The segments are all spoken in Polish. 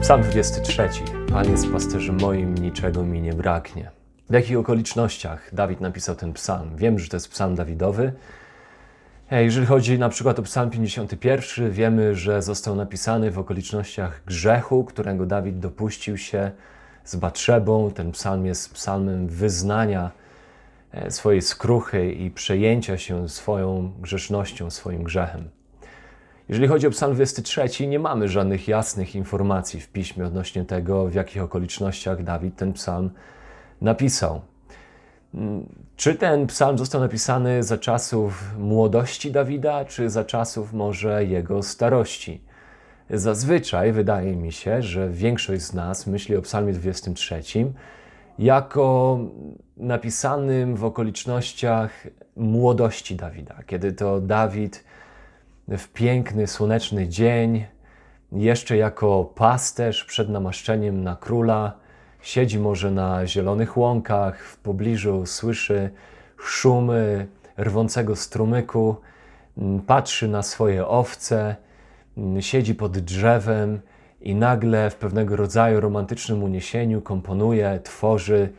Psalm 23. Pan jest pasterzem moim, niczego mi nie braknie. W jakich okolicznościach Dawid napisał ten psalm? Wiem, że to jest psalm Dawidowy. Jeżeli chodzi na przykład o psalm 51, wiemy, że został napisany w okolicznościach grzechu, którego Dawid dopuścił się z Batrzebą. Ten psalm jest psalmem wyznania e, swojej skruchy i przejęcia się swoją grzesznością, swoim grzechem. Jeżeli chodzi o Psalm 23, nie mamy żadnych jasnych informacji w piśmie odnośnie tego, w jakich okolicznościach Dawid ten psalm napisał. Mm, czy ten psalm został napisany za czasów młodości Dawida, czy za czasów może jego starości? Zazwyczaj wydaje mi się, że większość z nas myśli o Psalmie 23 jako napisanym w okolicznościach młodości Dawida, kiedy to Dawid w piękny, słoneczny dzień, jeszcze jako pasterz przed namaszczeniem na króla, siedzi może na zielonych łąkach, w pobliżu słyszy szumy rwącego strumyku, mm, patrzy na swoje owce, mm, siedzi pod drzewem i nagle w pewnego rodzaju romantycznym uniesieniu komponuje, tworzy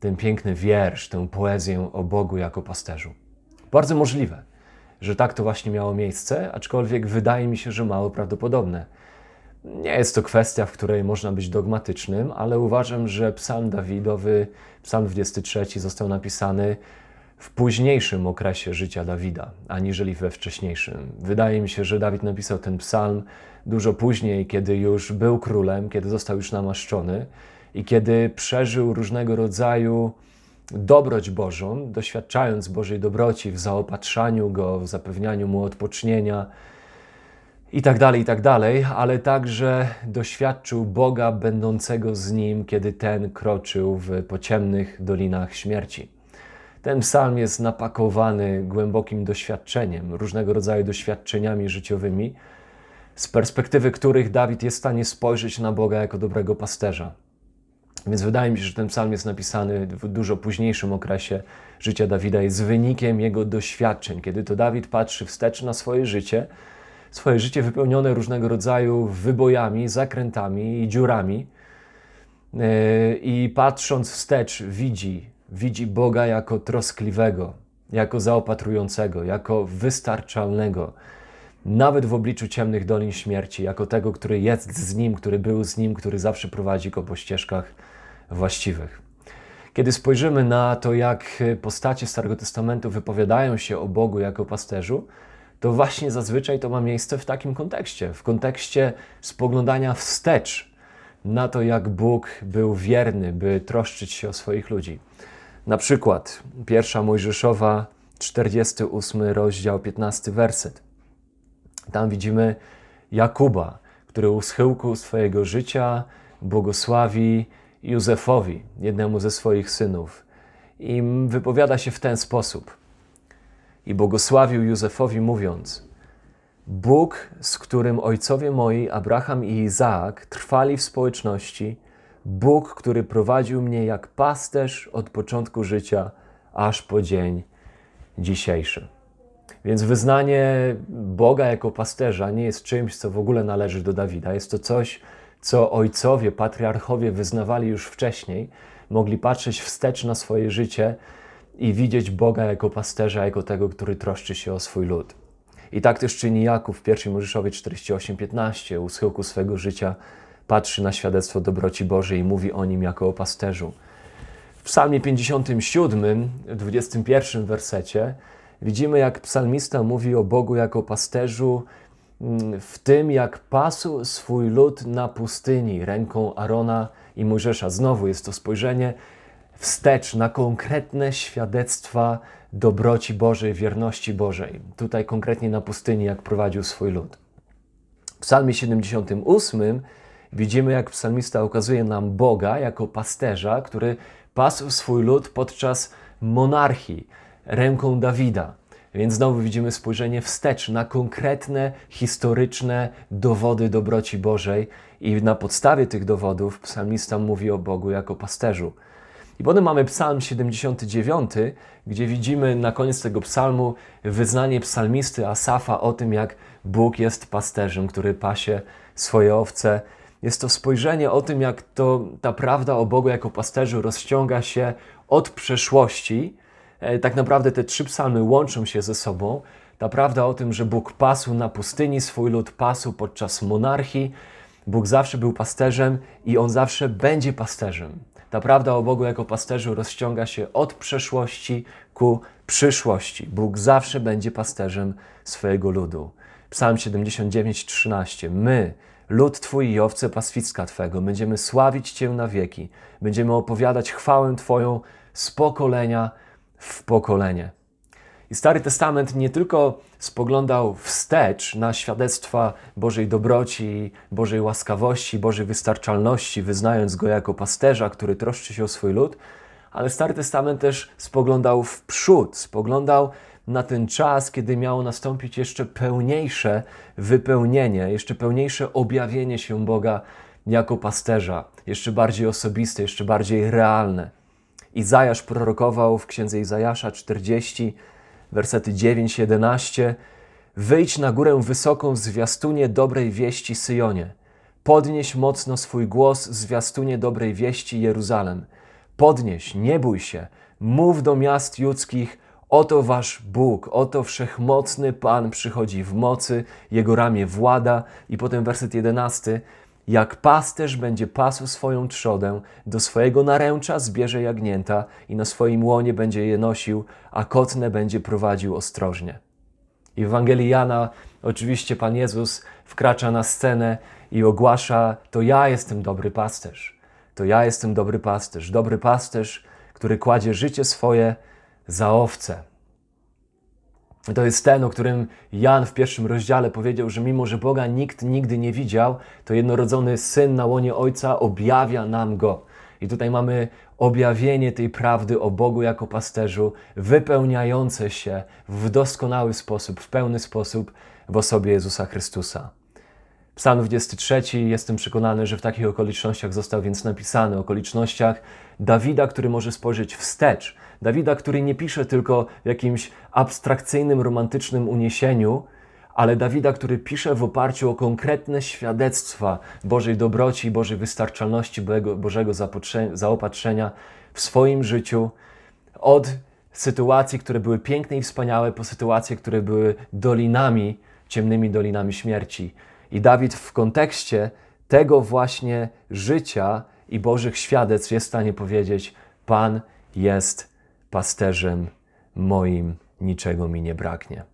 ten piękny wiersz, tę poezję o Bogu jako pasterzu. Bardzo możliwe że tak to właśnie miało miejsce, aczkolwiek wydaje mi się, że mało prawdopodobne. Nie jest to kwestia, w której można być dogmatycznym, ale uważam, że Psalm Dawidowy, Psalm 23 został napisany w późniejszym okresie życia Dawida, aniżeli we wcześniejszym. Wydaje mi się, że Dawid napisał ten psalm dużo później, kiedy już był królem, kiedy został już namaszczony i kiedy przeżył różnego rodzaju dobroć Bożą, doświadczając Bożej dobroci w zaopatrzaniu Go, w zapewnianiu Mu odpocznienia i tak dalej, i tak dalej, ale także doświadczył Boga będącego z Nim, kiedy Ten kroczył w pociemnych dolinach śmierci. Ten psalm jest napakowany głębokim doświadczeniem, różnego rodzaju doświadczeniami życiowymi, z perspektywy których Dawid jest w stanie spojrzeć na Boga jako dobrego pasterza. Więc wydaje mi się, że ten psalm jest napisany w dużo późniejszym okresie życia Dawida, jest wynikiem jego doświadczeń, kiedy to Dawid patrzy wstecz na swoje życie, swoje życie wypełnione różnego rodzaju wybojami, zakrętami i dziurami. E, I patrząc wstecz, widzi, widzi Boga jako troskliwego, jako zaopatrującego, jako wystarczalnego, nawet w obliczu ciemnych dolin śmierci, jako tego, który jest z nim, który był z nim, który zawsze prowadzi go po ścieżkach właściwych. Kiedy spojrzymy na to, jak postacie Starego Testamentu wypowiadają się o Bogu jako pasterzu, to właśnie zazwyczaj to ma miejsce w takim kontekście w kontekście spoglądania wstecz na to, jak Bóg był wierny, by troszczyć się o swoich ludzi. Na przykład pierwsza Mojżeszowa, 48 rozdział, 15 werset. Tam widzimy Jakuba, który u schyłku swojego życia błogosławi Józefowi, jednemu ze swoich synów. I wypowiada się w ten sposób. I błogosławił Józefowi, mówiąc: Bóg, z którym ojcowie moi, Abraham i Izaak, trwali w społeczności, Bóg, który prowadził mnie jak pasterz od początku życia aż po dzień dzisiejszy. Więc wyznanie Boga jako pasterza nie jest czymś, co w ogóle należy do Dawida. Jest to coś, co ojcowie, patriarchowie wyznawali już wcześniej, mogli patrzeć wstecz na swoje życie i widzieć Boga jako pasterza, jako tego, który troszczy się o swój lud. I tak też czyni Jakub w 1 Mojżeszowie 48:15. U schyłku swego życia patrzy na świadectwo dobroci Bożej i mówi o nim jako o pasterzu. W Psalmie 57, 21 wersecie widzimy, jak psalmista mówi o Bogu jako pasterzu w tym, jak pasł swój lud na pustyni ręką Arona i Mojżesza. Znowu jest to spojrzenie wstecz na konkretne świadectwa dobroci Bożej, wierności Bożej. Tutaj konkretnie na pustyni, jak prowadził swój lud. W Psalmie 78 widzimy, jak psalmista ukazuje nam Boga jako pasterza, który pasł swój lud podczas monarchii ręką Dawida. Więc znowu widzimy spojrzenie wstecz na konkretne, historyczne dowody dobroci Bożej, i na podstawie tych dowodów psalmista mówi o Bogu jako pasterzu. I potem mamy Psalm 79, gdzie widzimy na koniec tego psalmu wyznanie psalmisty Asafa o tym, jak Bóg jest pasterzem, który pasie swoje owce. Jest to spojrzenie o tym, jak to, ta prawda o Bogu jako pasterzu rozciąga się od przeszłości. E, tak naprawdę te trzy psalmy łączą się ze sobą. Ta prawda o tym, że Bóg pasł na pustyni swój lud, pasł podczas monarchii. Bóg zawsze był pasterzem i On zawsze będzie pasterzem. Ta prawda o Bogu jako pasterzu rozciąga się od przeszłości ku przyszłości. Bóg zawsze będzie pasterzem swojego ludu. Psalm 79, 13. My, lud Twój i owce pastwiska Twego, będziemy sławić Cię na wieki. Będziemy opowiadać chwałę Twoją z pokolenia w pokolenie. I Stary Testament nie tylko spoglądał wstecz na świadectwa Bożej dobroci, Bożej łaskawości, Bożej wystarczalności, wyznając go jako pasterza, który troszczy się o swój lud, ale Stary Testament też spoglądał w przód, spoglądał na ten czas, kiedy miało nastąpić jeszcze pełniejsze wypełnienie, jeszcze pełniejsze objawienie się Boga jako pasterza, jeszcze bardziej osobiste, jeszcze bardziej realne. Izajasz prorokował w księdze Izajasza 40, wersety 9-11. Wyjdź na górę wysoką, zwiastunie dobrej wieści Syjonie. Podnieś mocno swój głos, zwiastunie dobrej wieści Jeruzalem. Podnieś, nie bój się, mów do miast judzkich, oto wasz Bóg, oto wszechmocny Pan przychodzi w mocy, Jego ramię włada. I potem werset 11. Jak pasterz będzie pasł swoją trzodę, do swojego naręcza zbierze jagnięta i na swoim łonie będzie je nosił, a kotne będzie prowadził ostrożnie. I w Ewangelii Jana oczywiście Pan Jezus wkracza na scenę i ogłasza: To ja jestem dobry pasterz. To ja jestem dobry pasterz. Dobry pasterz, który kładzie życie swoje za owce. To jest ten, o którym Jan w pierwszym rozdziale powiedział, że mimo, że Boga nikt nigdy nie widział, to jednorodzony syn na łonie Ojca objawia nam go. I tutaj mamy objawienie tej prawdy o Bogu jako pasterzu, wypełniające się w doskonały sposób, w pełny sposób w osobie Jezusa Chrystusa. Psalm 23 jestem przekonany, że w takich okolicznościach został więc napisany, okolicznościach Dawida, który może spojrzeć wstecz, Dawida, który nie pisze tylko w jakimś abstrakcyjnym, romantycznym uniesieniu, ale Dawida, który pisze w oparciu o konkretne świadectwa Bożej dobroci, Bożej wystarczalności, Bożego zaopatrzenia w swoim życiu, od sytuacji, które były piękne i wspaniałe, po sytuacje, które były dolinami, ciemnymi dolinami śmierci. I Dawid w kontekście tego właśnie życia i Bożych świadectw jest w stanie powiedzieć: Pan jest pasterzem moim, niczego mi nie braknie.